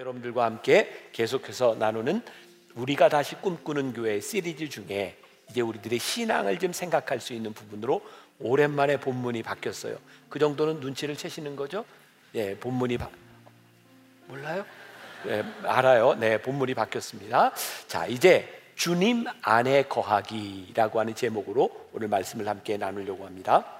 여러분들과 함께 계속해서 나누는 우리가 다시 꿈꾸는 교회 시리즈 중에 이제 우리들의 신앙을 좀 생각할 수 있는 부분으로 오랜만에 본문이 바뀌었어요. 그 정도는 눈치를 채시는 거죠? 예, 본문이 바... 몰라요? 네, 알아요. 네, 본문이 바뀌었습니다. 자, 이제 주님 안에 거하기라고 하는 제목으로 오늘 말씀을 함께 나누려고 합니다.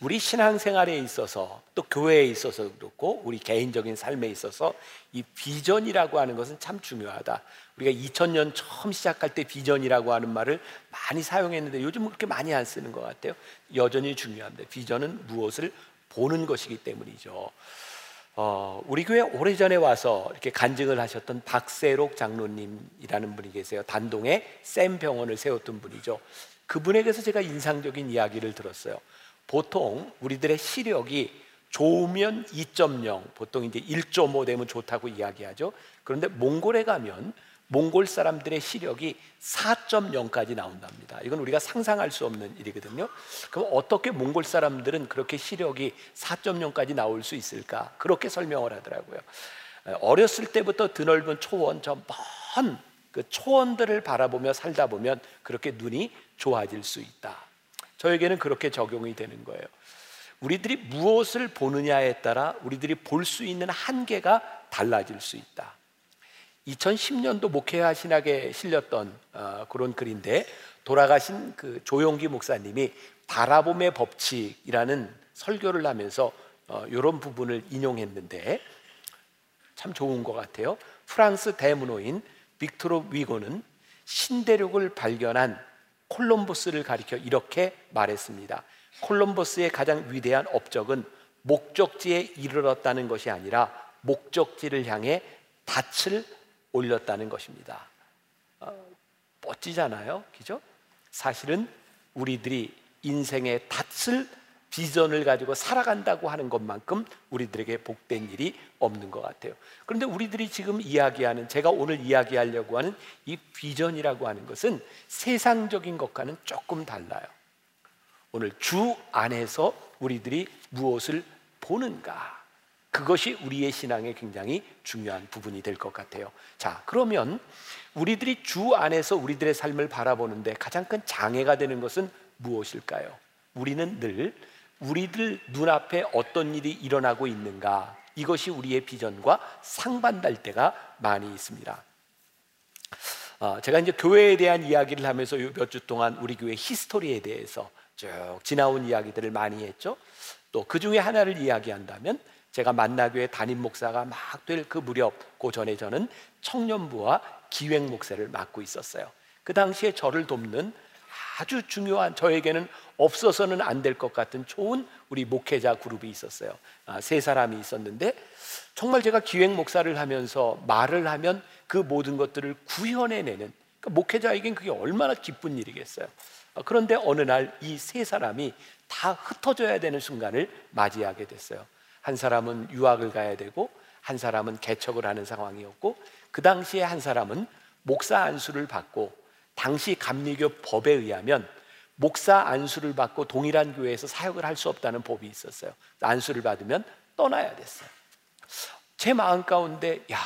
우리 신앙생활에 있어서 또 교회에 있어서 그렇고 우리 개인적인 삶에 있어서 이 비전이라고 하는 것은 참 중요하다. 우리가 2000년 처음 시작할 때 비전이라고 하는 말을 많이 사용했는데 요즘 그렇게 많이 안 쓰는 것 같아요. 여전히 중요합니다. 비전은 무엇을 보는 것이기 때문이죠. 어, 우리 교회 오래전에 와서 이렇게 간증을 하셨던 박세록 장로님이라는 분이 계세요. 단동에 샘 병원을 세웠던 분이죠. 그분에게서 제가 인상적인 이야기를 들었어요. 보통 우리들의 시력이 좋으면 2.0, 보통 이제 1.5 되면 좋다고 이야기하죠. 그런데 몽골에 가면 몽골 사람들의 시력이 4.0까지 나온답니다. 이건 우리가 상상할 수 없는 일이거든요. 그럼 어떻게 몽골 사람들은 그렇게 시력이 4.0까지 나올 수 있을까? 그렇게 설명을 하더라고요. 어렸을 때부터 드넓은 초원, 저먼그 초원들을 바라보며 살다 보면 그렇게 눈이 좋아질 수 있다. 저에게는 그렇게 적용이 되는 거예요. 우리들이 무엇을 보느냐에 따라 우리들이 볼 수 있는 한계가 달라질 수 있다. 2010년도 목회와 신학에 실렸던 어, 그런 글인데 돌아가신 그 조용기 목사님이 바라봄의 법칙이라는 설교를 하면서 어, 이런 부분을 인용했는데 참 좋은 것 같아요. 프랑스 대문호인 빅토르 위고는 신대륙을 발견한 콜럼버스를 가리켜 이렇게 말했습니다. 콜럼버스의 가장 위대한 업적은 목적지에 이르렀다는 것이 아니라 목적지를 향해 닻을 올렸다는 것입니다. 어, 멋지잖아요, 그죠? 사실은 우리들이 인생의 닻을 비전을 가지고 살아간다고 하는 것만큼 우리들에게 복된 일이 없는 것 같아요. 그런데 우리들이 지금 이야기하는 제가 오늘 이야기하려고 하는 이 비전이라고 하는 것은 세상적인 것과는 조금 달라요. 오늘 주 안에서 우리들이 무엇을 보는가? 그것이 우리의 신앙에 굉장히 중요한 부분이 될 것 같아요. 자, 그러면 우리들이 주 안에서 우리들의 삶을 바라보는데 가장 큰 장애가 되는 것은 무엇일까요? 우리는 늘 우리들 눈앞에 어떤 일이 일어나고 있는가 이것이 우리의 비전과 상반될 때가 많이 있습니다. 어, 제가 이제 교회에 대한 이야기를 하면서 몇 주 동안 우리 교회 히스토리에 대해서 쭉 지나온 이야기들을 많이 했죠. 또 그 중에 하나를 이야기한다면 제가 만나교회 담임 목사가 막 될 그 무렵 그 전에 저는 청년부와 기획 목사를 맡고 있었어요. 그 당시에 저를 돕는 아주 중요한 저에게는 없어서는 안 될 것 같은 좋은 우리 목회자 그룹이 있었어요. 아, 세 사람이 있었는데 정말 제가 기획 목사를 하면서 말을 하면 그 모든 것들을 구현해내는 그러니까 목회자에겐 그게 얼마나 기쁜 일이겠어요. 아, 그런데 어느 날 이 세 사람이 다 흩어져야 되는 순간을 맞이하게 됐어요. 한 사람은 유학을 가야 되고 한 사람은 개척을 하는 상황이었고 그 당시에 한 사람은 목사 안수를 받고 당시 감리교 법에 의하면 목사 안수를 받고 동일한 교회에서 사역을 할 수 없다는 법이 있었어요. 안수를 받으면 떠나야 됐어요. 제 마음 가운데 야,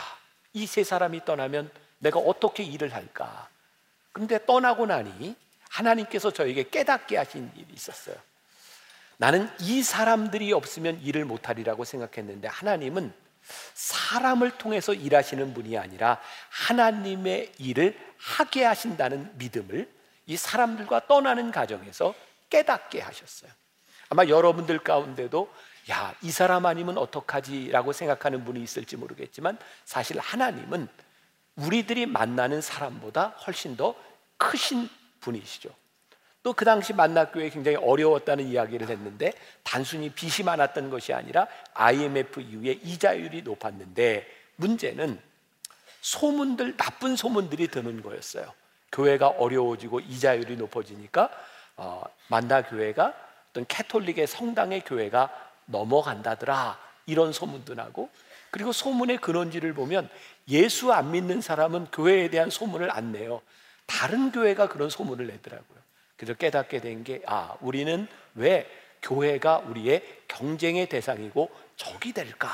이 세 사람이 떠나면 내가 어떻게 일을 할까? 그런데 떠나고 나니 하나님께서 저에게 깨닫게 하신 일이 있었어요. 나는 이 사람들이 없으면 일을 못하리라고 생각했는데 하나님은 사람을 통해서 일하시는 분이 아니라 하나님의 일을 하게 하신다는 믿음을 이 사람들과 떠나는 가정에서 깨닫게 하셨어요. 아마 여러분들 가운데도 야, 이 사람 아니면 어떡하지라고 생각하는 분이 있을지 모르겠지만 사실 하나님은 우리들이 만나는 사람보다 훨씬 더 크신 분이시죠. 또 그 당시 만나교회 굉장히 어려웠다는 이야기를 했는데 단순히 빚이 많았던 것이 아니라 IMF 이후에 이자율이 높았는데 문제는 소문들 나쁜 소문들이 드는 거였어요. 교회가 어려워지고 이자율이 높아지니까 어, 만나 교회가 어떤 캐톨릭의 성당의 교회가 넘어간다더라 이런 소문도 나고 그리고 소문의 근원지를 보면 예수 안 믿는 사람은 교회에 대한 소문을 안 내요. 다른 교회가 그런 소문을 내더라고요. 그래서 깨닫게 된 게 아, 우리는 왜 교회가 우리의 경쟁의 대상이고 적이 될까?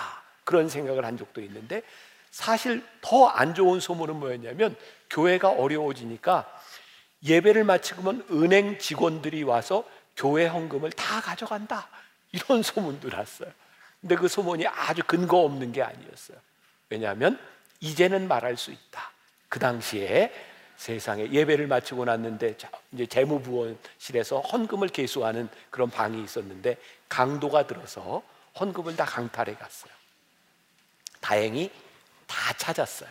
그런 생각을 한 적도 있는데 사실 더 안 좋은 소문은 뭐였냐면 교회가 어려워지니까 예배를 마치고면 은행 직원들이 와서 교회 헌금을 다 가져간다. 이런 소문도 났어요. 근데 그 소문이 아주 근거 없는 게 아니었어요. 왜냐하면 이제는 말할 수 있다. 그 당시에 세상에 예배를 마치고 났는데 이제 재무부원실에서 헌금을 계수하는 그런 방이 있었는데 강도가 들어서 헌금을 다 강탈해 갔어요. 다행히 다 찾았어요.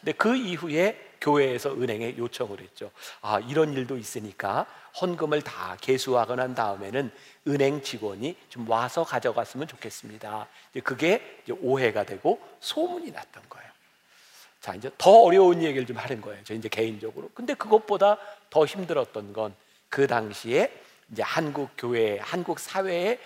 근데 그 이후에 교회에서 은행에 요청을 했죠. 아, 이런 일도 있으니까 헌금을 다 개수하고 난 다음에는 은행 직원이 좀 와서 가져갔으면 좋겠습니다. 이제 그게 이제 오해가 되고 소문이 났던 거예요. 자, 이제 더 어려운 얘기를 좀 하는 거예요. 저 이제 개인적으로. 근데 그것보다 더 힘들었던 건 그 당시에 이제 한국 교회, 한국 사회에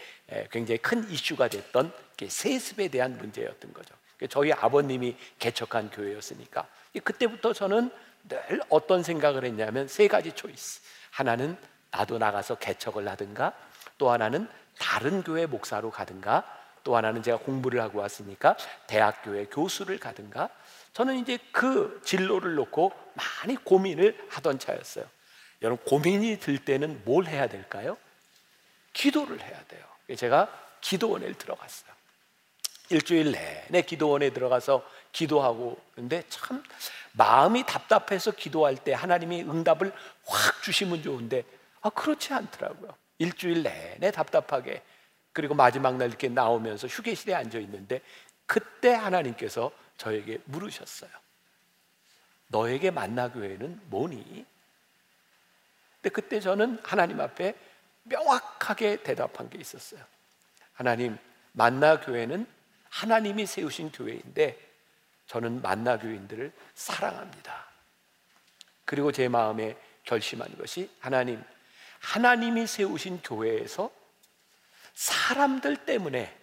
굉장히 큰 이슈가 됐던 세습에 대한 문제였던 거죠. 저희 아버님이 개척한 교회였으니까 그때부터 저는 늘 어떤 생각을 했냐면 세 가지 초이스. 하나는 나도 나가서 개척을 하든가 또 하나는 다른 교회 목사로 가든가 또 하나는 제가 공부를 하고 왔으니까 대학교의 교수를 가든가 저는 이제 그 진로를 놓고 많이 고민을 하던 차였어요. 여러분 고민이 들 때는 뭘 해야 될까요? 기도를 해야 돼요. 제가 기도원에 들어갔어요. 일주일 내내 기도원에 들어가서 기도하고 근데 참 마음이 답답해서 기도할 때 하나님이 응답을 확 주시면 좋은데 아 그렇지 않더라고요. 일주일 내내 답답하게 그리고 마지막 날 이렇게 나오면서 휴게실에 앉아 있는데 그때 하나님께서 저에게 물으셨어요. 너에게 만나 교회는 뭐니? 근데 그때 저는 하나님 앞에 명확하게 대답한 게 있었어요. 하나님, 만나 교회는 하나님이 세우신 교회인데 저는 만나 교인들을 사랑합니다. 그리고 제 마음에 결심한 것이 하나님, 하나님이 세우신 교회에서 사람들 때문에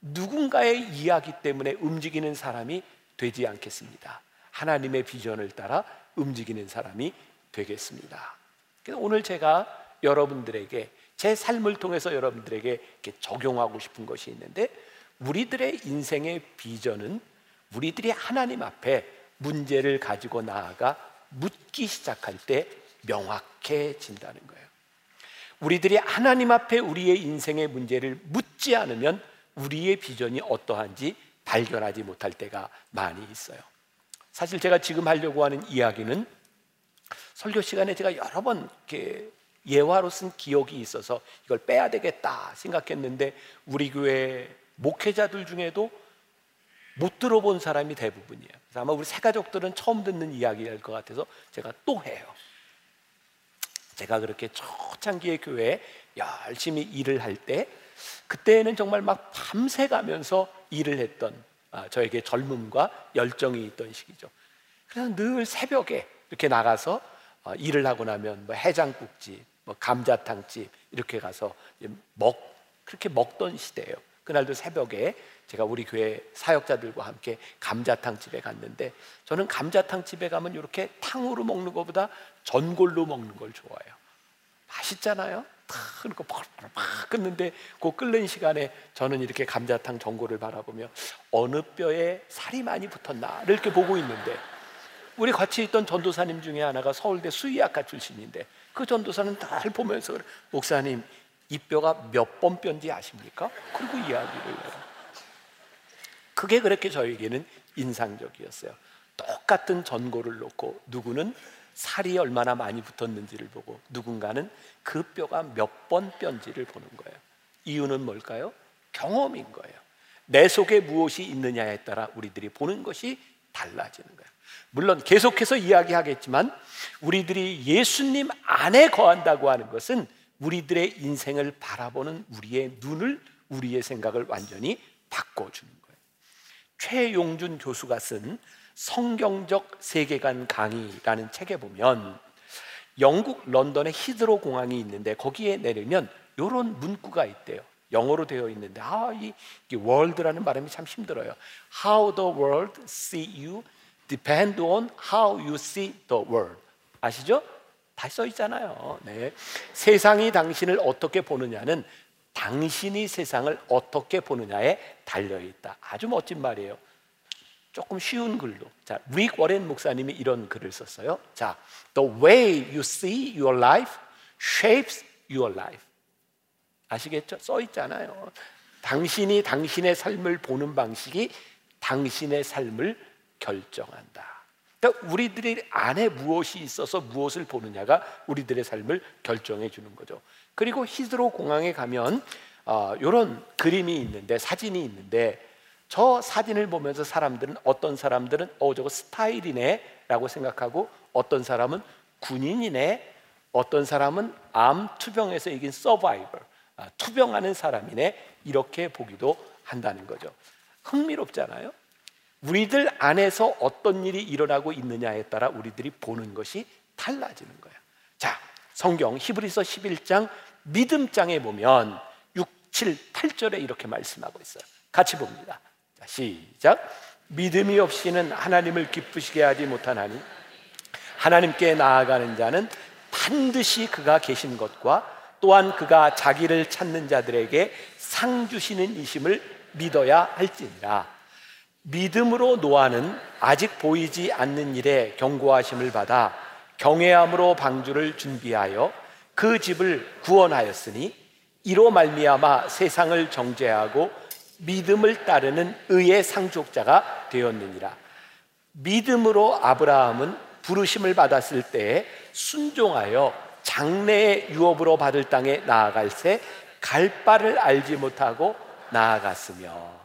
누군가의 이야기 때문에 움직이는 사람이 되지 않겠습니다. 하나님의 비전을 따라 움직이는 사람이 되겠습니다. 오늘 제가 여러분들에게 제 삶을 통해서 여러분들에게 적용하고 싶은 것이 있는데 우리들의 인생의 비전은 우리들이 하나님 앞에 문제를 가지고 나아가 묻기 시작할 때 명확해진다는 거예요. 우리들이 하나님 앞에 우리의 인생의 문제를 묻지 않으면 우리의 비전이 어떠한지 발견하지 못할 때가 많이 있어요. 사실 제가 지금 하려고 하는 이야기는 설교 시간에 제가 여러 번 이렇게 예화로 쓴 기억이 있어서 이걸 빼야 되겠다 생각했는데 우리 교회 목회자들 중에도 못 들어본 사람이 대부분이에요. 그래서 아마 우리 새 가족들은 처음 듣는 이야기일 것 같아서 제가 또 해요. 제가 그렇게 초창기의 교회에 열심히 일을 할 때 그때는 정말 막 밤새 가면서 일을 했던 아, 저에게 젊음과 열정이 있던 시기죠. 그래서 늘 새벽에 이렇게 나가서 어, 일을 하고 나면 뭐 해장국집, 뭐 감자탕집 이렇게 가서 먹 그렇게 먹던 시대예요. 그날도 새벽에 제가 우리 교회 사역자들과 함께 감자탕 집에 갔는데 저는 감자탕 집에 가면 이렇게 탕으로 먹는 것보다 전골로 먹는 걸 좋아해요. 맛있잖아요. 탁그러니 팍팍 끓는데 그 끓는 시간에 저는 이렇게 감자탕 전골을 바라보며 어느 뼈에 살이 많이 붙었나를 이렇게 보고 있는데 우리 같이 있던 전도사님 중에 하나가 서울대 수의학과 출신인데 그 전도사는 날 보면서 목사님 이 뼈가 몇 번 뼈인지 아십니까? 그리고 이야기를 해요. 그게 그렇게 저에게는 인상적이었어요. 똑같은 전골을 놓고 누구는 살이 얼마나 많이 붙었는지를 보고 누군가는 그 뼈가 몇 번 뼈인지를 보는 거예요. 이유는 뭘까요? 경험인 거예요. 내 속에 무엇이 있느냐에 따라 우리들이 보는 것이 달라지는 거예요. 물론 계속해서 이야기하겠지만 우리들이 예수님 안에 거한다고 하는 것은 우리들의 인생을 바라보는 우리의 눈을 우리의 생각을 완전히 바꿔주는. 최용준 교수가 쓴 성경적 세계관 강의라는 책에 보면 영국 런던의 히드로 공항이 있는데 거기에 내리면 이런 문구가 있대요. 영어로 되어 있는데 아이 월드라는 발음이 참 힘들어요. How the world see you depend on how you see the world. 아시죠? 다 써 있잖아요. 네. 세상이 당신을 어떻게 보느냐는 당신이 세상을 어떻게 보느냐에 달려 있다. 아주 멋진 말이에요. 조금 쉬운 글로. 자, 릭 워렌 목사님이 이런 글을 썼어요. 자, the way you see your life shapes your life. 아시겠죠? 써 있잖아요. 당신이 당신의 삶을 보는 방식이 당신의 삶을 결정한다. 그러니까 우리들의 안에 무엇이 있어서 무엇을 보느냐가 우리들의 삶을 결정해 주는 거죠. 그리고 히드로 공항에 가면 어, 이런 그림이 있는데 사진이 있는데 저 사진을 보면서 사람들은 어떤 사람들은 어 저거 스타일이네라고 생각하고 어떤 사람은 군인이네 어떤 사람은 암 투병에서 이긴 서바이벌 아, 투병하는 사람이네 이렇게 보기도 한다는 거죠. 흥미롭잖아요. 우리들 안에서 어떤 일이 일어나고 있느냐에 따라 우리들이 보는 것이 달라지는. 자, 성경 히브리서 11장 믿음장에 보면 6, 7, 8절에 이렇게 말씀하고 있어요. 같이 봅니다. 자, 시작. 믿음이 없이는 하나님을 기쁘시게 하지 못하나니 하나님께 나아가는 자는 반드시 그가 계신 것과 또한 그가 자기를 찾는 자들에게 상 주시는 이심을 믿어야 할지니라. 믿음으로 노아는 아직 보이지 않는 일에 경고하심을 받아 경외함으로 방주를 준비하여 그 집을 구원하였으니 이로 말미암아 세상을 정죄하고 믿음을 따르는 의의 상속자가 되었느니라. 믿음으로 아브라함은 부르심을 받았을 때에 순종하여 장래의 유업으로 받을 땅에 나아갈 새 갈 바를 알지 못하고 나아갔으며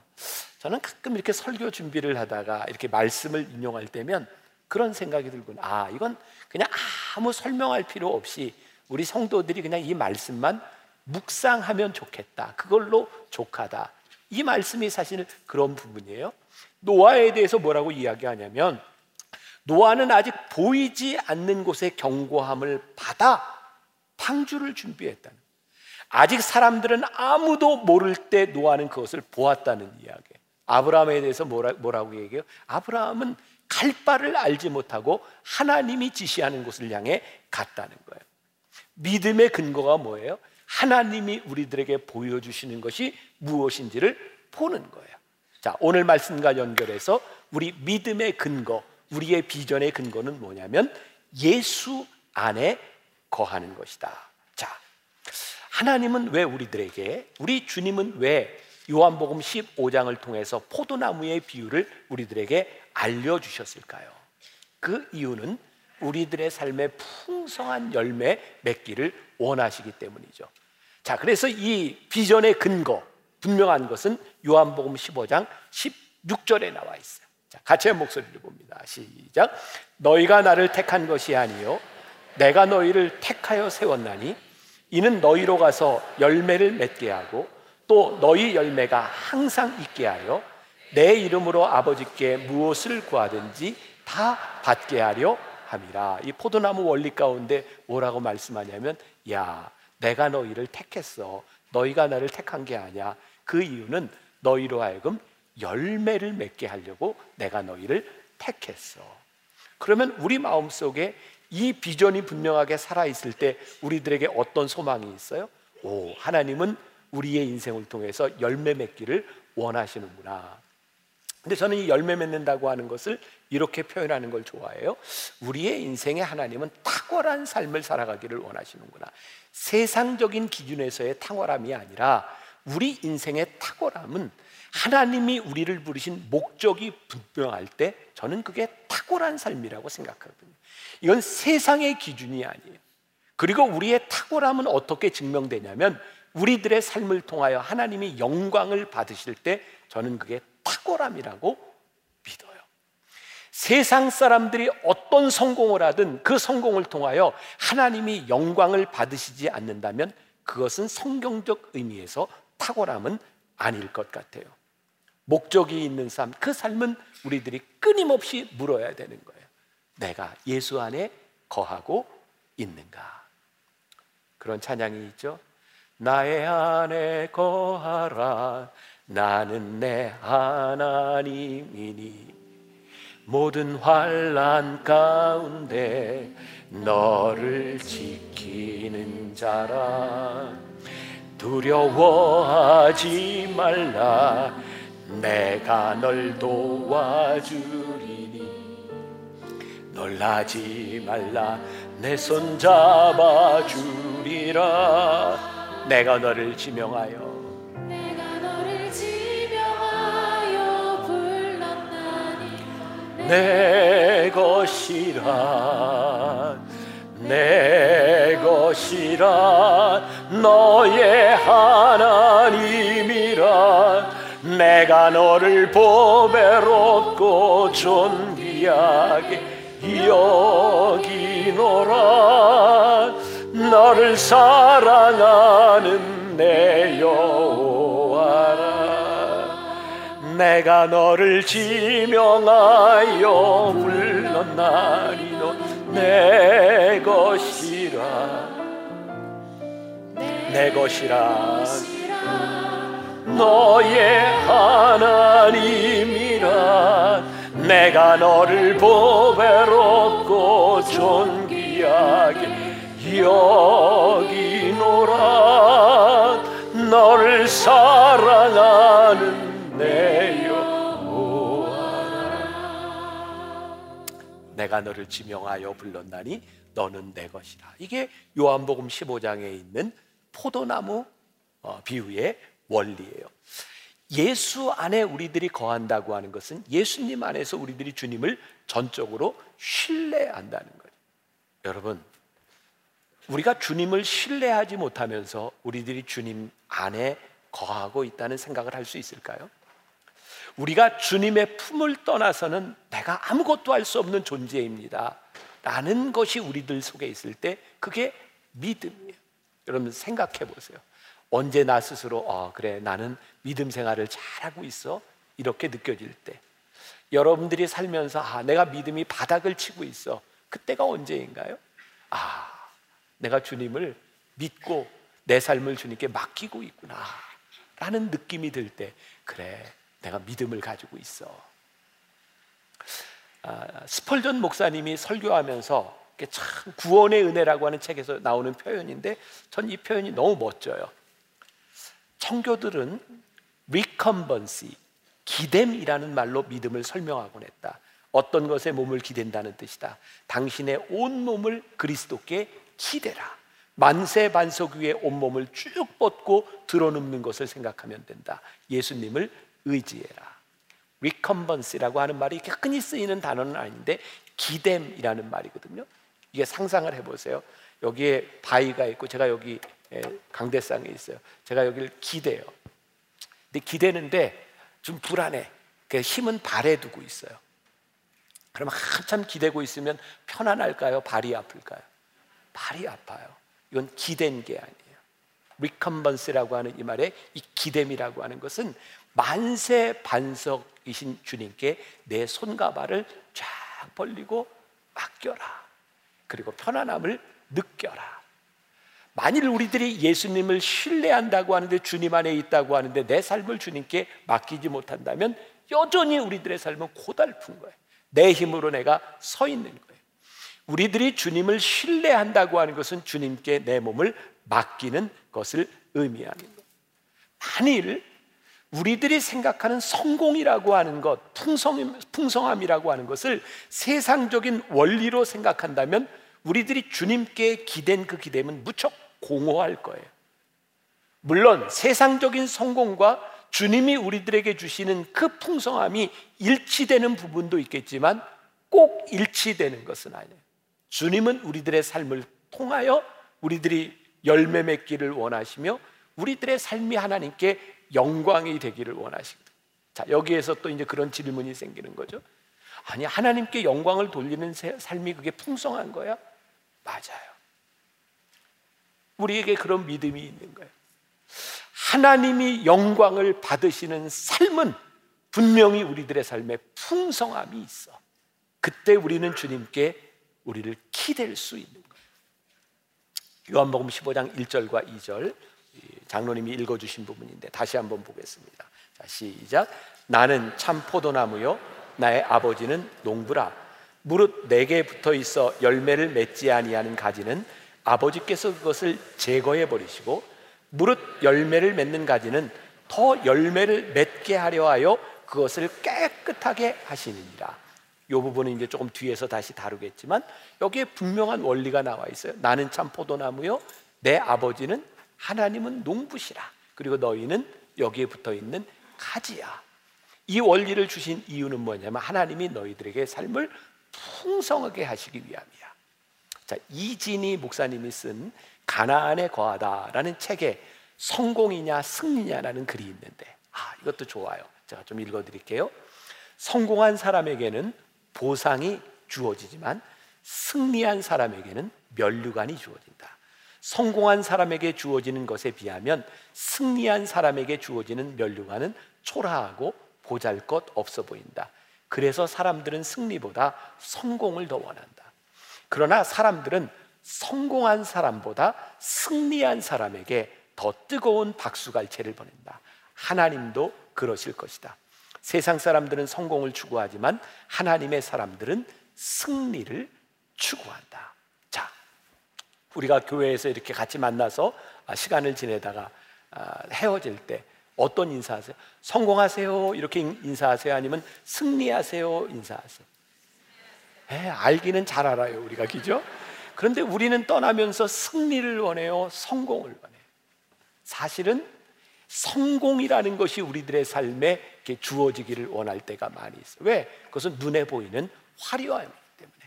저는 가끔 이렇게 설교 준비를 하다가 이렇게 말씀을 인용할 때면 그런 생각이 들군. 아, 이건 그냥 아무 설명할 필요 없이 우리 성도들이 그냥 이 말씀만 묵상하면 좋겠다. 그걸로 족하다. 이 말씀이 사실 그런 부분이에요. 노아에 대해서 뭐라고 이야기하냐면 노아는 아직 보이지 않는 곳에 경고함을 받아 방주를 준비했다는. 아직 사람들은 아무도 모를 때 노아는 그것을 보았다는 이야기. 아브라함에 대해서 뭐라, 뭐라고 얘기해요? 아브라함은 갈 바를 알지 못하고 하나님이 지시하는 곳을 향해 갔다는 거예요. 믿음의 근거가 뭐예요? 하나님이 우리들에게 보여주시는 것이 무엇인지를 보는 거예요. 자, 오늘 말씀과 연결해서 우리 믿음의 근거, 우리의 비전의 근거는 뭐냐면 예수 안에 거하는 것이다. 자, 하나님은 왜 우리들에게, 우리 주님은 왜 요한복음 15장을 통해서 포도나무의 비유를 우리들에게 알려주셨을까요? 그 이유는 우리들의 삶에 풍성한 열매 맺기를 원하시기 때문이죠. 자, 그래서 이 비전의 근거, 분명한 것은 요한복음 15장 16절에 나와 있어요. 자, 같이 목소리를 봅니다. 시작. 너희가 나를 택한 것이 아니요 내가 너희를 택하여 세웠나니 이는 너희로 가서 열매를 맺게 하고 또 너희 열매가 항상 있게 하여 내 이름으로 아버지께 무엇을 구하든지 다 받게 하려 함이라. 이 포도나무 원리 가운데 뭐라고 말씀하냐면 야, 내가 너희를 택했어. 너희가 나를 택한 게 아니야. 그 이유는 너희로 하여금 열매를 맺게 하려고 내가 너희를 택했어. 그러면 우리 마음 속에 이 비전이 분명하게 살아 있을 때 우리들에게 어떤 소망이 있어요? 오, 하나님은 우리의 인생을 통해서 열매 맺기를 원하시는구나. 근데 저는 이 열매 맺는다고 하는 것을 이렇게 표현하는 걸 좋아해요. 우리의 인생에 하나님은 탁월한 삶을 살아가기를 원하시는구나. 세상적인 기준에서의 탁월함이 아니라 우리 인생의 탁월함은 하나님이 우리를 부르신 목적이 분명할 때 저는 그게 탁월한 삶이라고 생각하거든요. 이건 세상의 기준이 아니에요. 그리고 우리의 탁월함은 어떻게 증명되냐면 우리들의 삶을 통하여 하나님이 영광을 받으실 때 저는 그게 탁월함이라고 믿어요. 세상 사람들이 어떤 성공을 하든 그 성공을 통하여 하나님이 영광을 받으시지 않는다면 그것은 성경적 의미에서 탁월함은 아닐 것 같아요. 목적이 있는 삶, 그 삶은 우리들이 끊임없이 물어야 되는 거예요. 내가 예수 안에 거하고 있는가? 그런 찬양이 있죠. 나의 안에 거하라. 나는 내 하나님이니. 모든 환란 가운데 너를 지키는 자라. 두려워하지 말라. 내가 널 도와주리니. 놀라지 말라. 내 손 잡아주리라 내가 너를 지명하여. 내가 너를 지명하여 불렀나니. 내 것이라 내 것이라 너의 하나님이라 내가 너를 보배롭고 존귀하게 여기노라 너를 사랑하는 내 여호와라. 내가 너를 지명하여 불렀나니 너내 것이라. 내 것이라. 너의 하나님이라. 내가 너를 보배롭 여기노라 너를 사랑하는 내 여호와라 내가 너를 지명하여 불렀나니 너는 내 것이라 이게 요한복음 15장에 있는 포도나무 어, 비유의 원리예요. 예수 안에 우리들이 거한다고 하는 것은 예수님 안에서 우리들이 주님을 전적으로 신뢰한다는 거예요. 여러분, 우리가 주님을 신뢰하지 못하면서 우리들이 주님 안에 거하고 있다는 생각을 할 수 있을까요? 우리가 주님의 품을 떠나서는 내가 아무것도 할 수 없는 존재입니다. 라는 것이 우리들 속에 있을 때 그게 믿음이에요. 여러분 생각해 보세요. 언제 나 스스로 어, 그래 나는 믿음 생활을 잘하고 있어 이렇게 느껴질 때 여러분들이 살면서 아 내가 믿음이 바닥을 치고 있어 그때가 언제인가요? 아 내가 주님을 믿고 내 삶을 주님께 맡기고 있구나 라는 느낌이 들 때 그래 내가 믿음을 가지고 있어 아, 스펄전 목사님이 설교하면서 참 구원의 은혜라고 하는 책에서 나오는 표현인데 전 이 표현이 너무 멋져요 청교도들은 recumbency, 기댐이라는 말로 믿음을 설명하곤 했다. 어떤 것에 몸을 기댄다는 뜻이다. 당신의 온 몸을 그리스도께 기대라. 만세 반석 위에 온 몸을 쭉 뻗고 드러눕는 것을 생각하면 된다. 예수님을 의지해라. recumbency라고 하는 말이 이렇게 흔히 쓰이는 단어는 아닌데 기댐이라는 말이거든요. 이게 상상을 해보세요. 여기에 바위가 있고 제가 여기 예, 강대상에 있어요. 제가 여기를 기대요. 근데 기대는데 좀 불안해. 그 힘은 발에 두고 있어요. 그러면 한참 기대고 있으면 편안할까요? 발이 아플까요? 발이 아파요. 이건 기댄 게 아니에요. 리컴번스라고 하는 이 말에 이 기댐이라고 하는 것은 만세 반석이신 주님께 내 손과 발을 쫙 벌리고 맡겨라. 그리고 편안함을 느껴라. 만일 우리들이 예수님을 신뢰한다고 하는데 주님 안에 있다고 하는데 내 삶을 주님께 맡기지 못한다면 여전히 우리들의 삶은 고달픈 거예요. 내 힘으로 내가 서 있는 거예요. 우리들이 주님을 신뢰한다고 하는 것은 주님께 내 몸을 맡기는 것을 거예요. 만일 우리들이 생각하는 성공이라고 하는 것, 풍성, 풍성함이라고 하는 것을 세상적인 원리로 생각한다면 우리들이 주님께 기댄 그 기댐은 무척 공허할 거예요. 물론 세상적인 성공과 주님이 우리들에게 주시는 그 풍성함이 일치되는 부분도 있겠지만 꼭 일치되는 것은 아니에요. 주님은 우리들의 삶을 통하여 우리들이 열매 맺기를 원하시며 우리들의 삶이 하나님께 영광이 되기를 원하시거든요. 자, 여기에서 또 이제 그런 질문이 생기는 거죠. 아니, 하나님께 영광을 돌리는 삶이 그게 풍성한 거야? 맞아요. 우리에게 그런 믿음이 있는 거예요. 하나님이 영광을 받으시는 삶은 분명히 우리들의 삶에 풍성함이 있어. 그때 우리는 주님께 우리를 기댈 수 있는 거예요. 요한복음 15장 1절과 2절 장로님이 읽어주신 부분인데 다시 한번 보겠습니다. 자, 시작. 나는 참 포도나무요, 나의 아버지는 농부라. 무릇 내게 붙어 있어 열매를 맺지 아니하는 가지는 아버지께서 그것을 제거해 버리시고 무릇 열매를 맺는 가지는 더 열매를 맺게 하려 하여 그것을 깨끗하게 하시느니라. 이 부분은 이제 조금 뒤에서 다시 다루겠지만 여기에 분명한 원리가 나와 있어요. 나는 참 포도나무요, 내 아버지는 하나님은 농부시라. 그리고 너희는 여기에 붙어 있는 가지야. 이 원리를 주신 이유는 뭐냐면 하나님이 너희들에게 삶을 풍성하게 하시기 위함이야. 자, 이진희 목사님이 쓴 가나안에 거하다라는 책에 성공이냐 승리냐라는 글이 있는데 아, 이것도 좋아요. 제가 좀 읽어 드릴게요. 성공한 사람에게는 보상이 주어지지만 승리한 사람에게는 면류관이 주어진다. 성공한 사람에게 주어지는 것에 비하면 승리한 사람에게 주어지는 면류관은 초라하고 보잘 것 없어 보인다. 그래서 사람들은 승리보다 성공을 더 원한다. 그러나 사람들은 성공한 사람보다 승리한 사람에게 더 뜨거운 박수갈채를 보낸다. 하나님도 그러실 것이다. 세상 사람들은 성공을 추구하지만 하나님의 사람들은 승리를 추구한다. 자, 우리가 교회에서 이렇게 같이 만나서 아, 시간을 지내다가 아, 헤어질 때 어떤 인사하세요? 성공하세요 이렇게 인사하세요? 아니면 승리하세요 인사하세요? 에, 알기는 잘 알아요 우리가 그죠? 그런데 우리는 떠나면서 승리를 원해요 성공을 원해요 사실은 성공이라는 것이 우리들의 삶에 주어지기를 원할 때가 많이 있어요 왜? 그것은 눈에 보이는 화려함이기 때문에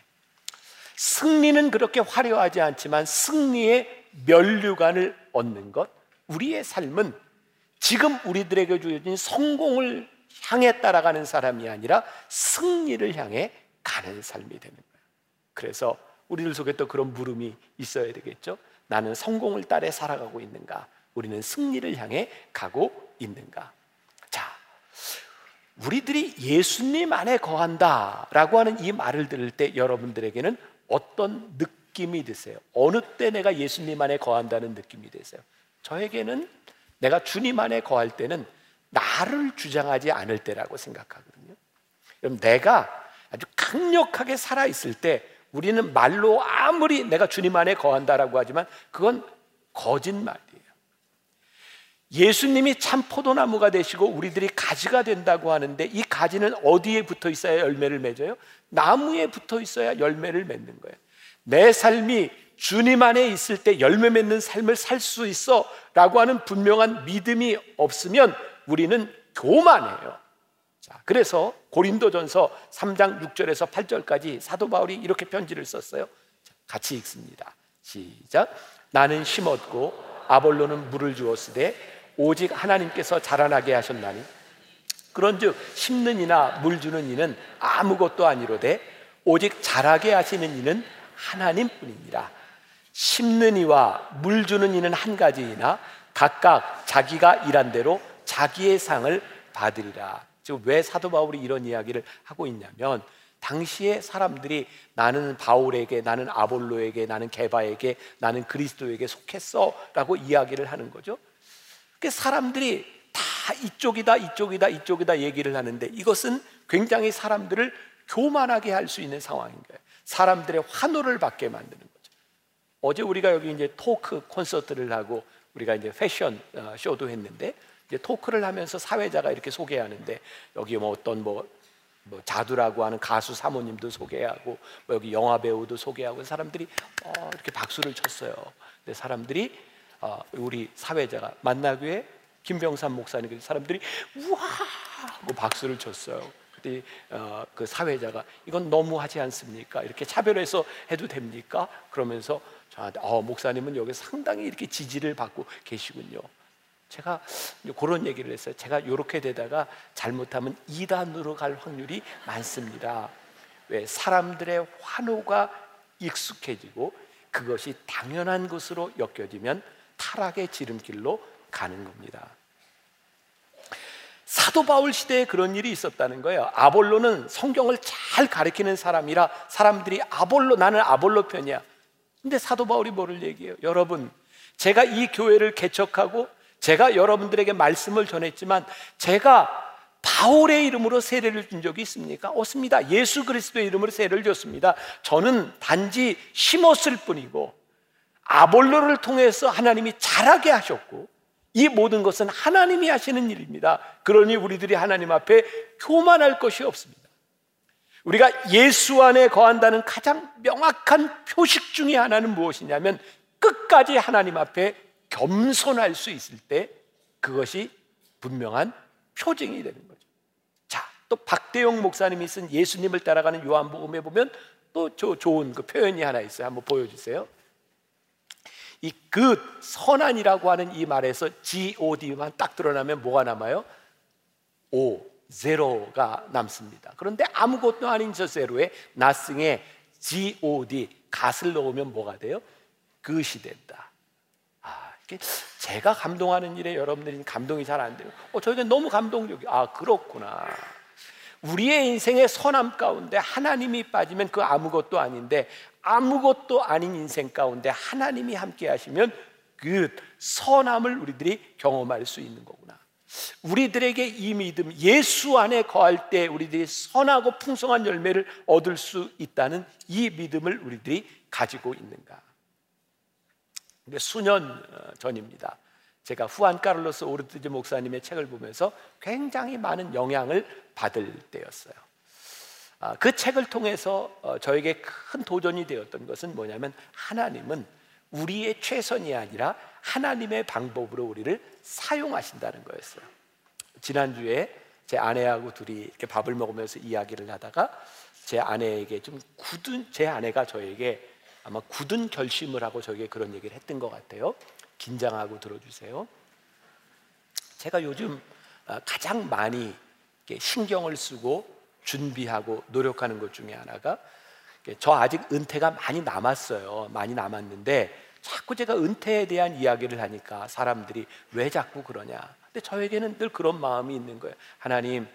승리는 그렇게 화려하지 않지만 승리의 면류관을 얻는 것 우리의 삶은 지금 우리들에게 주어진 성공을 향해 따라가는 사람이 아니라 승리를 향해 가는 삶이 되는 거예요. 그래서 우리들 속에 또 그런 물음이 있어야 되겠죠. 나는 성공을 따라 살아가고 있는가? 우리는 승리를 향해 가고 있는가? 자, 우리들이 예수님 안에 거한다라고 하는 이 말을 들을 때 여러분들에게는 어떤 느낌이 드세요? 어느 때 내가 예수님 안에 거한다는 느낌이 드세요? 저에게는 내가 주님 안에 거할 때는 나를 주장하지 않을 때라고 생각하거든요. 그럼 내가 아주 강력하게 살아 있을 때 우리는 말로 아무리 내가 주님 안에 거한다라고 하지만 그건 거짓말이에요. 예수님이 참 포도나무가 되시고 우리들이 가지가 된다고 하는데 이 가지는 어디에 붙어 있어야 열매를 맺어요? 나무에 붙어 있어야 열매를 맺는 거예요. 내 삶이 주님 안에 있을 때 열매 맺는 삶을 살 수 있어 라고 하는 분명한 믿음이 없으면 우리는 교만해요. 자, 그래서 고린도전서 3장 6절에서 8절까지 사도 바울이 이렇게 편지를 썼어요. 자, 같이 읽습니다. 시작. 나는 심었고 아볼로는 물을 주었으되 오직 하나님께서 자라나게 하셨나니 그런즉 심는 이나 물 주는 이는 아무것도 아니로되 오직 자라게 하시는 이는 하나님뿐이니라. 심는 이와 물 주는 이는 한 가지이나 각각 자기가 일한 대로 자기의 상을 받으리라. 지금 왜 사도 바울이 이런 이야기를 하고 있냐면 당시에 사람들이 나는 바울에게, 나는 아볼로에게, 나는 게바에게, 나는 그리스도에게 속했어 라고 이야기를 하는 거죠. 그 사람들이 다 이쪽이다, 이쪽이다, 이쪽이다 얘기를 하는데 이것은 굉장히 사람들을 교만하게 할 수 있는 상황인 거예요. 사람들의 환호를 받게 만드는 거예요. 어제 우리가 여기 이제 토크 콘서트를 하고 우리가 이제 패션 어, 쇼도 했는데 이제 토크를 하면서 사회자가 이렇게 소개하는데 여기 뭐 어떤 뭐, 뭐 자두라고 하는 가수 사모님도 소개하고 뭐 여기 영화 배우도 소개하고 사람들이 어, 이렇게 박수를 쳤어요. 근데 사람들이 어, 우리 사회자가 만나교회 김병삼 목사님 사람들이 우와 하고 박수를 쳤어요. 그때 어, 그 사회자가 이건 너무하지 않습니까? 이렇게 차별해서 해도 됩니까? 그러면서 저한테 어, 목사님은 여기 상당히 이렇게 지지를 받고 계시군요. 제가 그런 얘기를 했어요. 제가 이렇게 되다가 잘못하면 이단으로 갈 확률이 많습니다. 왜 사람들의 환호가 익숙해지고 그것이 당연한 것으로 여겨지면 타락의 지름길로 가는 겁니다. 사도 바울 시대에 그런 일이 있었다는 거예요. 아볼로는 성경을 잘 가르치는 사람이라 사람들이 아볼로 나는 아볼로 편이야. 근데 사도 바울이 뭐를 얘기해요? 여러분, 제가 이 교회를 개척하고 제가 여러분들에게 말씀을 전했지만 제가 바울의 이름으로 세례를 준 적이 있습니까? 없습니다. 예수 그리스도의 이름으로 세례를 줬습니다. 저는 단지 심었을 뿐이고 아볼로를 통해서 하나님이 자라게 하셨고 이 모든 것은 하나님이 하시는 일입니다. 그러니 우리들이 하나님 앞에 교만할 것이 없습니다. 우리가 예수 안에 거한다는 가장 명확한 표식 중의 하나는 무엇이냐면 끝까지 하나님 앞에 겸손할 수 있을 때 그것이 분명한 표징이 되는 거죠. 자, 또 박대용 목사님이 쓴 예수님을 따라가는 요한복음에 보면 또 좋은 그 표현이 하나 있어요. 한번 보여주세요. 이그 선한이라고 하는 이 말에서 God만 딱 드러나면 뭐가 남아요? O, 제로가 남습니다. 그런데 아무것도 아닌 저 제로에 nothing에 God, 갓을 넣으면 뭐가 돼요? 그것이 된다. 아, 이게 제가 감동하는 일에 여러분들이 감동이 잘 안 돼요. 어, 저에게 너무 감동적이. 아, 그렇구나. 우리의 인생의 선함 가운데 하나님이 빠지면 그 아무것도 아닌데 아무것도 아닌 인생 가운데 하나님이 함께 하시면 그 선함을 우리들이 경험할 수 있는 거구나. 우리들에게 이 믿음, 예수 안에 거할 때 우리들이 선하고 풍성한 열매를 얻을 수 있다는 이 믿음을 우리들이 가지고 있는가. 수년 어, 전입니다. 제가 후안 카를로스 오르티즈 목사님의 책을 보면서 굉장히 많은 영향을 받을 때였어요. 아, 그 책을 통해서 어, 저에게 큰 도전이 되었던 것은 뭐냐면 하나님은 우리의 최선이 아니라 하나님의 방법으로 우리를 사용하신다는 거였어요. 지난주에 제 아내하고 둘이 이렇게 밥을 먹으면서 이야기를 하다가 제 아내에게 좀 굳은 제 아내가 저에게 아마 굳은 결심을 하고 저에게 그런 얘기를 했던 것 같아요. 긴장하고 들어주세요. 제가 요즘 아, 가장 많이 신경을 쓰고 준비하고 노력하는 것 중에 하나가 저 아직 은퇴가 많이 남았어요. 많이 남았는데 자꾸 제가 은퇴에 대한 이야기를 하니까 사람들이 왜 자꾸 그러냐. 근데 저에게는 늘 그런 마음이 있는 거예요. 하나님,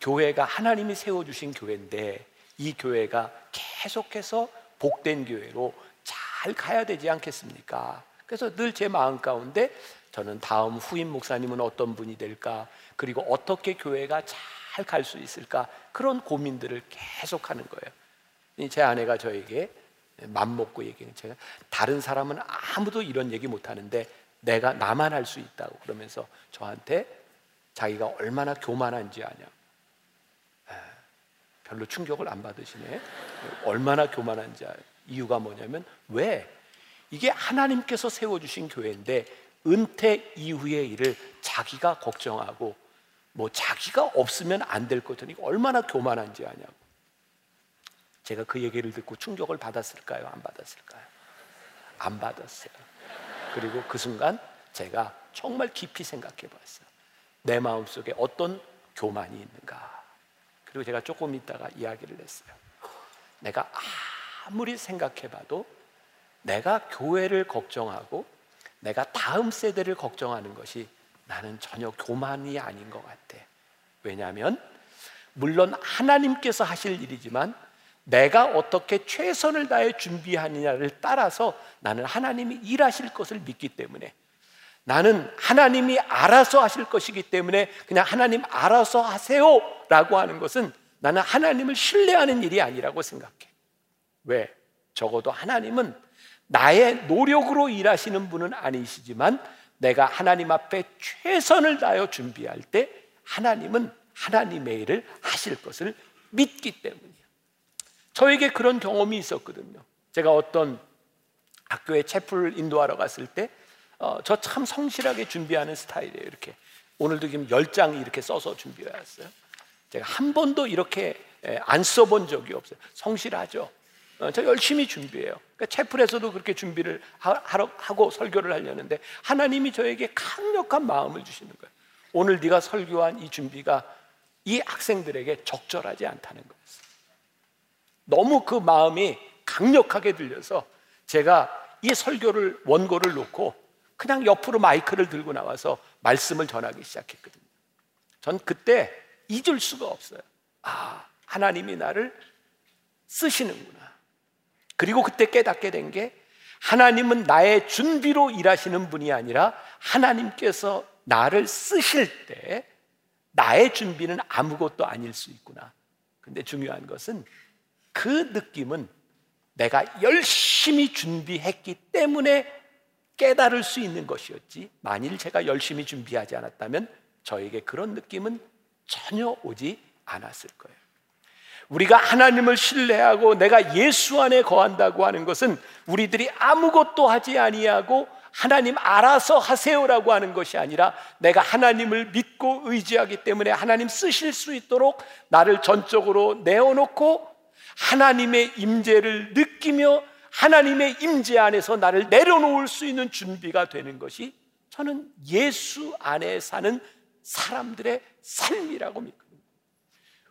교회가 하나님이 세워주신 교회인데 이 교회가 계속해서 복된 교회로 잘 가야 되지 않겠습니까? 그래서 늘 제 마음 가운데 저는 다음 후임 목사님은 어떤 분이 될까? 그리고 어떻게 교회가 잘 갈 수 있을까? 그런 고민들을 계속 하는 거예요. 제 아내가 저에게 맘 먹고 얘기는 제가 다른 사람은 아무도 이런 얘기 못 하는데 내가 나만 할 수 있다고 그러면서 저한테 자기가 얼마나 교만한지 아냐. 별로 충격을 안 받으시네. 얼마나 교만한지 이유가 뭐냐면 왜 이게 하나님께서 세워주신 교회인데 은퇴 이후의 일을 자기가 걱정하고 뭐 자기가 없으면 안 될 것은 이거 얼마나 교만한지 아냐고. 제가 그 얘기를 듣고 충격을 받았을까요? 안 받았을까요? 안 받았어요. 그리고 그 순간 제가 정말 깊이 생각해 봤어요. 내 마음속에 어떤 교만이 있는가. 그리고 제가 조금 있다가 이야기를 했어요. 내가 아무리 생각해 봐도 내가 교회를 걱정하고 내가 다음 세대를 걱정하는 것이 나는 전혀 교만이 아닌 것 같아. 왜냐하면 물론 하나님께서 하실 일이지만 내가 어떻게 최선을 다해 준비하느냐를 따라서 나는 하나님이 일하실 것을 믿기 때문에 나는 하나님이 알아서 하실 것이기 때문에 그냥 하나님 알아서 하세요 라고 하는 것은 나는 하나님을 신뢰하는 일이 아니라고 생각해. 왜? 적어도 하나님은 나의 노력으로 일하시는 분은 아니시지만 내가 하나님 앞에 최선을 다하여 준비할 때 하나님은 하나님의 일을 하실 것을 믿기 때문이에요. 저에게 그런 경험이 있었거든요. 제가 어떤 학교에 채플을 인도하러 갔을 때, 어, 저 참 성실하게 준비하는 스타일이에요. 이렇게 오늘도 지금 열장 이렇게 써서 준비해 왔어요. 제가 한 번도 이렇게 안 써본 적이 없어요. 성실하죠. 어, 저 열심히 준비해요. 그러니까 채플에서도 그렇게 준비를 하고 설교를 하려는데 하나님이 저에게 강력한 마음을 주시는 거예요. 오늘 네가 설교한 이 준비가 이 학생들에게 적절하지 않다는 거였어요. 너무 그 마음이 강력하게 들려서 제가 이 설교를 원고를 놓고 그냥 옆으로 마이크를 들고 나와서 말씀을 전하기 시작했거든요. 전 그때 잊을 수가 없어요. 아, 하나님이 나를 쓰시는구나. 그리고 그때 깨닫게 된 게 하나님은 나의 준비로 일하시는 분이 아니라 하나님께서 나를 쓰실 때 나의 준비는 아무것도 아닐 수 있구나. 근데 중요한 것은 그 느낌은 내가 열심히 준비했기 때문에 깨달을 수 있는 것이었지 만일 제가 열심히 준비하지 않았다면 저에게 그런 느낌은 전혀 오지 않았을 거예요. 우리가 하나님을 신뢰하고 내가 예수 안에 거한다고 하는 것은 우리들이 아무것도 하지 아니하고 하나님 알아서 하세요라고 하는 것이 아니라 내가 하나님을 믿고 의지하기 때문에 하나님 쓰실 수 있도록 나를 전적으로 내어놓고 하나님의 임재를 느끼며 하나님의 임재 안에서 나를 내려놓을 수 있는 준비가 되는 것이 저는 예수 안에 사는 사람들의 삶이라고 믿거든요.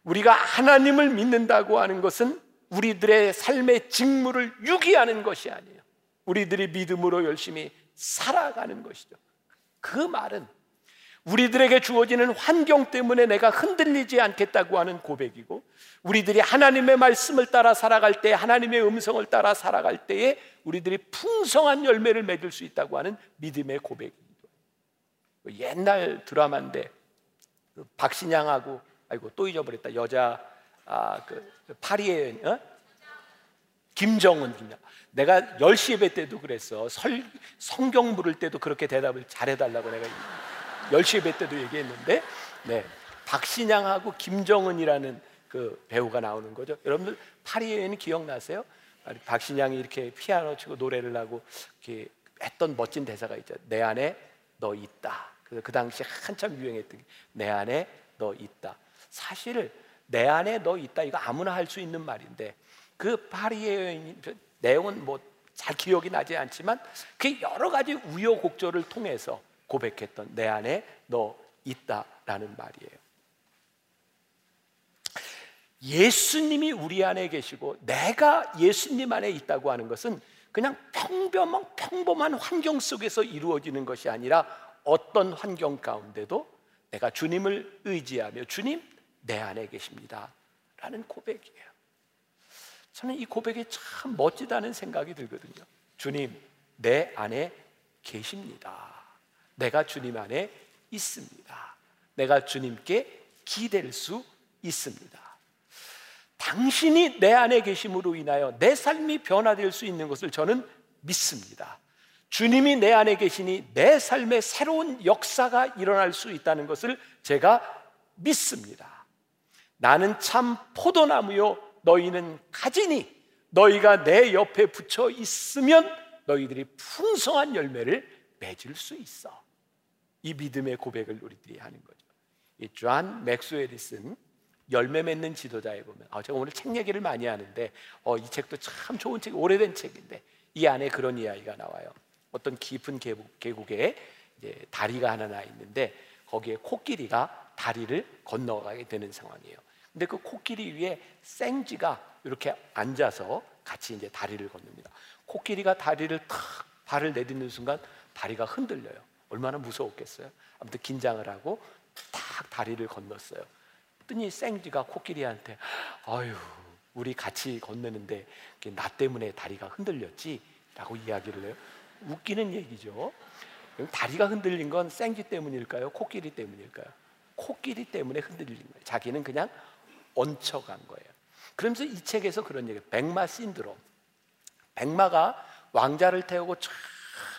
우리가 하나님을 믿는다고 하는 것은 우리들의 삶의 직무를 유기하는 것이 아니에요. 우리들이 믿음으로 열심히 살아가는 것이죠. 그 말은 우리들에게 주어지는 환경 때문에 내가 흔들리지 않겠다고 하는 고백이고 우리들이 하나님의 말씀을 따라 살아갈 때 하나님의 음성을 따라 살아갈 때에 우리들이 풍성한 열매를 맺을 수 있다고 하는 믿음의 고백입니다. 옛날 드라마인데 그 박신양하고 아이고 또 잊어버렸다 여자 아 그 파리의 어? 김정은 김정. 내가 10시 예배 때도 그랬어. 설, 성경 물을 때도 그렇게 대답을 잘해 달라고 내가 10시 예배 때도 얘기했는데, 네. 박신양하고 김정은이라는 그 배우가 나오는 거죠. 여러분들 파리의 여인 기억나세요? 박신양이 이렇게 피아노 치고 노래를 하고 이렇게 했던 멋진 대사가 있죠. 내 안에 너 있다. 그래서 그 당시 한참 유행했던 게내 안에 너 있다. 사실 내 안에 너 있다 이거 아무나 할 수 있는 말인데 그 파리의 여인 내용은 뭐 잘 기억이 나지 않지만 그 여러 가지 우여곡절을 통해서 고백했던 내 안에 너 있다라는 말이에요. 예수님이 우리 안에 계시고 내가 예수님 안에 있다고 하는 것은 그냥 평범한 평범한 환경 속에서 이루어지는 것이 아니라 어떤 환경 가운데도 내가 주님을 의지하며 주님 내 안에 계십니다 라는 고백이에요. 저는 이 고백이 참 멋지다는 생각이 들거든요. 주님, 내 안에 계십니다. 내가 주님 안에 있습니다. 내가 주님께 기댈 수 있습니다. 당신이 내 안에 계심으로 인하여 내 삶이 변화될 수 있는 것을 저는 믿습니다. 주님이 내 안에 계시니 내 삶에 새로운 역사가 일어날 수 있다는 것을 제가 믿습니다. 나는 참 포도나무요 너희는 가지니 너희가 내 옆에 붙여 있으면 너희들이 풍성한 열매를 맺을 수 있어. 이 믿음의 고백을 우리들이 하는 거죠. 이존 맥스웰이 쓴 열매 맺는 지도자에 보면 아, 제가 오늘 책 얘기를 많이 하는데 어, 이 책도 참 좋은 책, 오래된 책인데 이 안에 그런 이야기가 나와요. 어떤 깊은 계곡, 계곡에 다리가 하나 나 있는데 거기에 코끼리가 다리를 건너가게 되는 상황이에요. 근데 그 코끼리 위에 생쥐가 이렇게 앉아서 같이 이제 다리를 건넙니다. 코끼리가 다리를 탁 발을 내딛는 순간 다리가 흔들려요. 얼마나 무서웠겠어요. 아무튼 긴장을 하고 탁 다리를 건넜어요. 그랬더니 생쥐가 코끼리한테 아유 우리 같이 건너는데 나 때문에 다리가 흔들렸지 라고 이야기를 해요. 웃기는 얘기죠. 다리가 흔들린 건 생쥐 때문일까요? 코끼리 때문일까요? 코끼리 때문에 흔들린 거예요. 자기는 그냥 얹혀간 거예요. 그러면서 이 책에서 그런 얘기, 백마 신드롬. 백마가 왕자를 태우고 쫙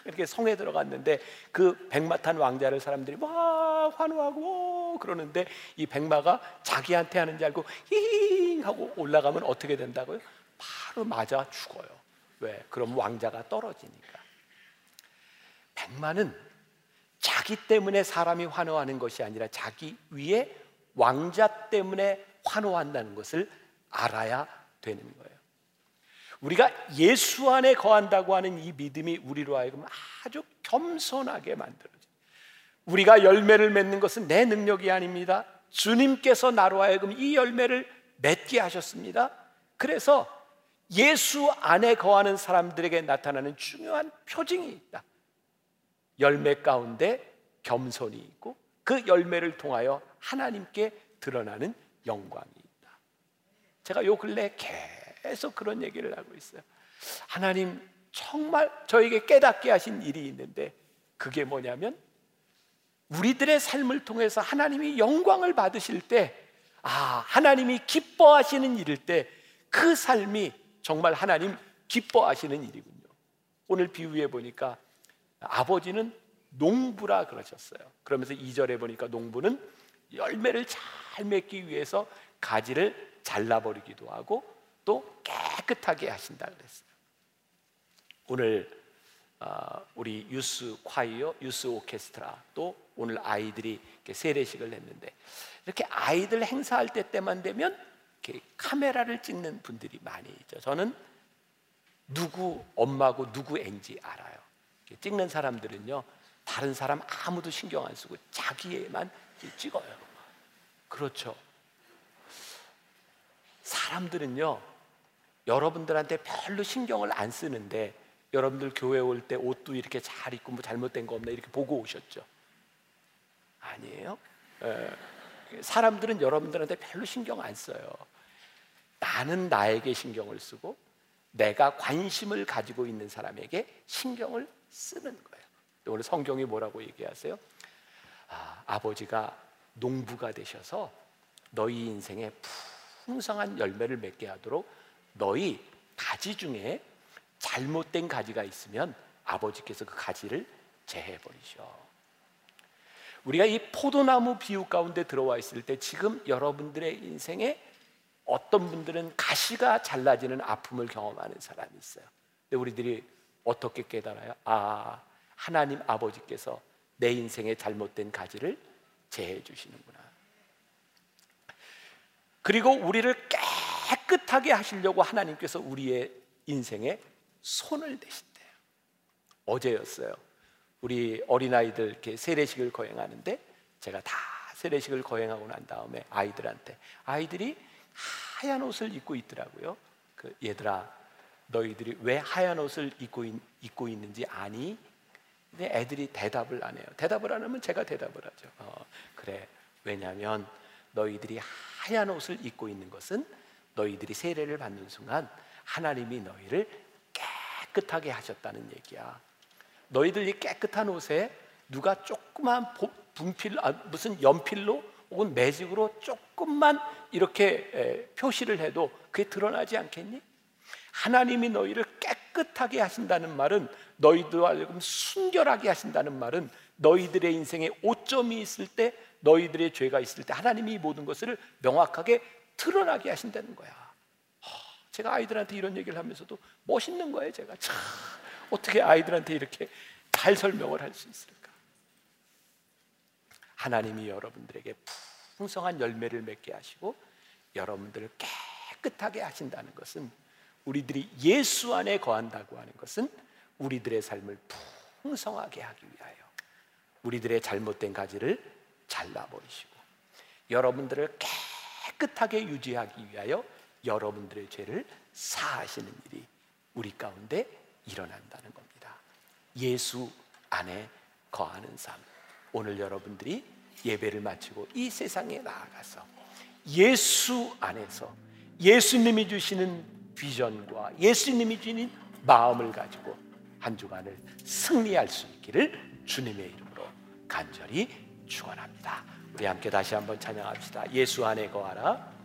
이렇게 성에 들어갔는데 그 백마 탄 왕자를 사람들이 막 환호하고 그러는데 이 백마가 자기한테 하는 줄 알고 힝 하고 올라가면 어떻게 된다고요? 바로 맞아 죽어요. 왜? 그럼 왕자가 떨어지니까. 백마는 자기 때문에 사람이 환호하는 것이 아니라 자기 위에 왕자 때문에 환호한다는 것을 알아야 되는 거예요. 우리가 예수 안에 거한다고 하는 이 믿음이 우리로 하여금 아주 겸손하게 만들어져. 우리가 열매를 맺는 것은 내 능력이 아닙니다. 주님께서 나로 하여금 이 열매를 맺게 하셨습니다. 그래서 예수 안에 거하는 사람들에게 나타나는 중요한 표징이 있다. 열매 가운데 겸손이 있고 그 열매를 통하여 하나님께 드러나는 영광이 있다. 제가 요 근래 계속 그런 얘기를 하고 있어요. 하나님 정말 저에게 깨닫게 하신 일이 있는데 그게 뭐냐면 우리들의 삶을 통해서 하나님이 영광을 받으실 때 아, 하나님이 기뻐하시는 일일 때 그 삶이 정말 하나님 기뻐하시는 일이군요. 오늘 비유해 보니까 아버지는 농부라 그러셨어요. 그러면서 2절에 보니까 농부는 열매를 잘 맺기 위해서 가지를 잘라버리기도 하고 또 깨끗하게 하신다 그랬어요. 오늘 어, 우리 유스 콰이어, 유스 오케스트라 또 오늘 아이들이 세례식을 했는데 이렇게 아이들 행사할 때 때만 되면 카메라를 찍는 분들이 많이 있죠. 저는 누구 엄마고 누구 앤지 알아요. 찍는 사람들은요 다른 사람 아무도 신경 안 쓰고 자기에만 찍어요. 그렇죠. 사람들은요 여러분들한테 별로 신경을 안 쓰는데 여러분들 교회 올 때 옷도 이렇게 잘 입고 뭐 잘못된 거 없나 이렇게 보고 오셨죠? 아니에요? 에, 사람들은 여러분들한테 별로 신경 안 써요. 나는 나에게 신경을 쓰고 내가 관심을 가지고 있는 사람에게 신경을 쓰는 거예요. 오늘 성경이 뭐라고 얘기하세요? 아, 아버지가 농부가 되셔서 너희 인생에 풍성한 열매를 맺게 하도록 너희 가지 중에 잘못된 가지가 있으면 아버지께서 그 가지를 제해 버리셔. 우리가 이 포도나무 비유 가운데 들어와 있을 때 지금 여러분들의 인생에 어떤 분들은 가시가 잘라지는 아픔을 경험하는 사람이 있어요. 근데 우리들이 어떻게 깨달아요? 아, 하나님 아버지께서 내 인생의 잘못된 가지를 제해 주시는구나. 그리고 우리를 깨끗하게 하시려고 하나님께서 우리의 인생에 손을 대신대요. 어제였어요. 우리 어린아이들 이렇게 세례식을 거행하는데 제가 다 세례식을 거행하고 난 다음에 아이들한테 아이들이 하얀 옷을 입고 있더라고요. 그 얘들아 너희들이 왜 하얀 옷을 입고, 있, 있는지 아니? 근데 애들이 대답을 안 해요. 대답을 안 하면 제가 대답을 하죠. 어, 그래. 왜냐하면 너희들이 하얀 옷을 입고 있는 것은 너희들이 세례를 받는 순간 하나님이 너희를 깨끗하게 하셨다는 얘기야. 너희들 이 깨끗한 옷에 누가 조그만 분필 아, 무슨 연필로 혹은 매직으로 조금만 이렇게 표시를 해도 그게 드러나지 않겠니? 하나님이 너희를 깨끗하게 하신다는 말은 너희들 알금 순결하게 하신다는 말은 너희들의 인생에 오점이 있을 때 너희들의 죄가 있을 때 하나님이 이 모든 것을 명확하게 드러나게 하신다는 거야. 제가 아이들한테 이런 얘기를 하면서도 멋있는 거예요. 제가 참 어떻게 아이들한테 이렇게 잘 설명을 할 수 있을까? 하나님이 여러분들에게 풍성한 열매를 맺게 하시고 여러분들을 깨끗하게 하신다는 것은 우리들이 예수 안에 거한다고 하는 것은 우리들의 삶을 풍성하게 하기 위하여 우리들의 잘못된 가지를 잘라버리시고 여러분들을 깨끗하게 유지하기 위하여 여러분들의 죄를 사하시는 일이 우리 가운데 일어난다는 겁니다. 예수 안에 거하는 삶. 오늘 여러분들이 예배를 마치고 이 세상에 나아가서 예수 안에서 예수님이 주시는 비전과 예수님이 주는 마음을 가지고 한 주간을 승리할 수 있기를 주님의 이름으로 간절히 축원합니다. 우리 함께 다시 한번 찬양합시다. 예수 안에 거하라.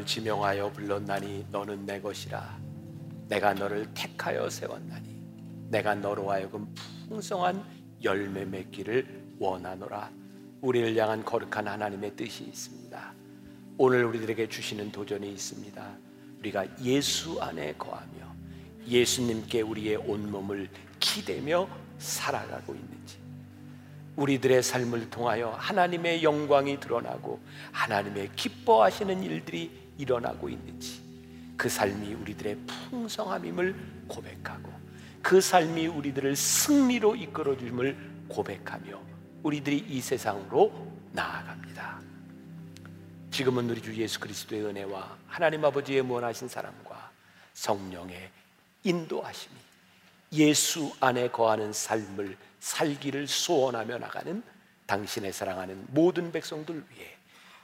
너를 지명하여 불렀나니 너는 내 것이라. 내가 너를 택하여 세웠나니 내가 너로 하여금 풍성한 열매 맺기를 원하노라. 우리를 향한 거룩한 하나님의 뜻이 있습니다. 오늘 우리들에게 주시는 도전이 있습니다. 우리가 예수 안에 거하며 예수님께 우리의 온몸을 기대며 살아가고 있는지 우리들의 삶을 통하여 하나님의 영광이 드러나고 하나님의 기뻐하시는 일들이 일어나고 있는지 그 삶이 우리들의 풍성함임을 고백하고 그 삶이 우리들을 승리로 이끌어 줌을 고백하며 우리들이 이 세상으로 나아갑니다. 지금은 우리 주 예수 그리스도의 은혜와 하나님 아버지의 무한하신 사랑과 성령의 인도하심이 예수 안에 거하는 삶을 살기를 소원하며 나가는 당신의 사랑하는 모든 백성들 위해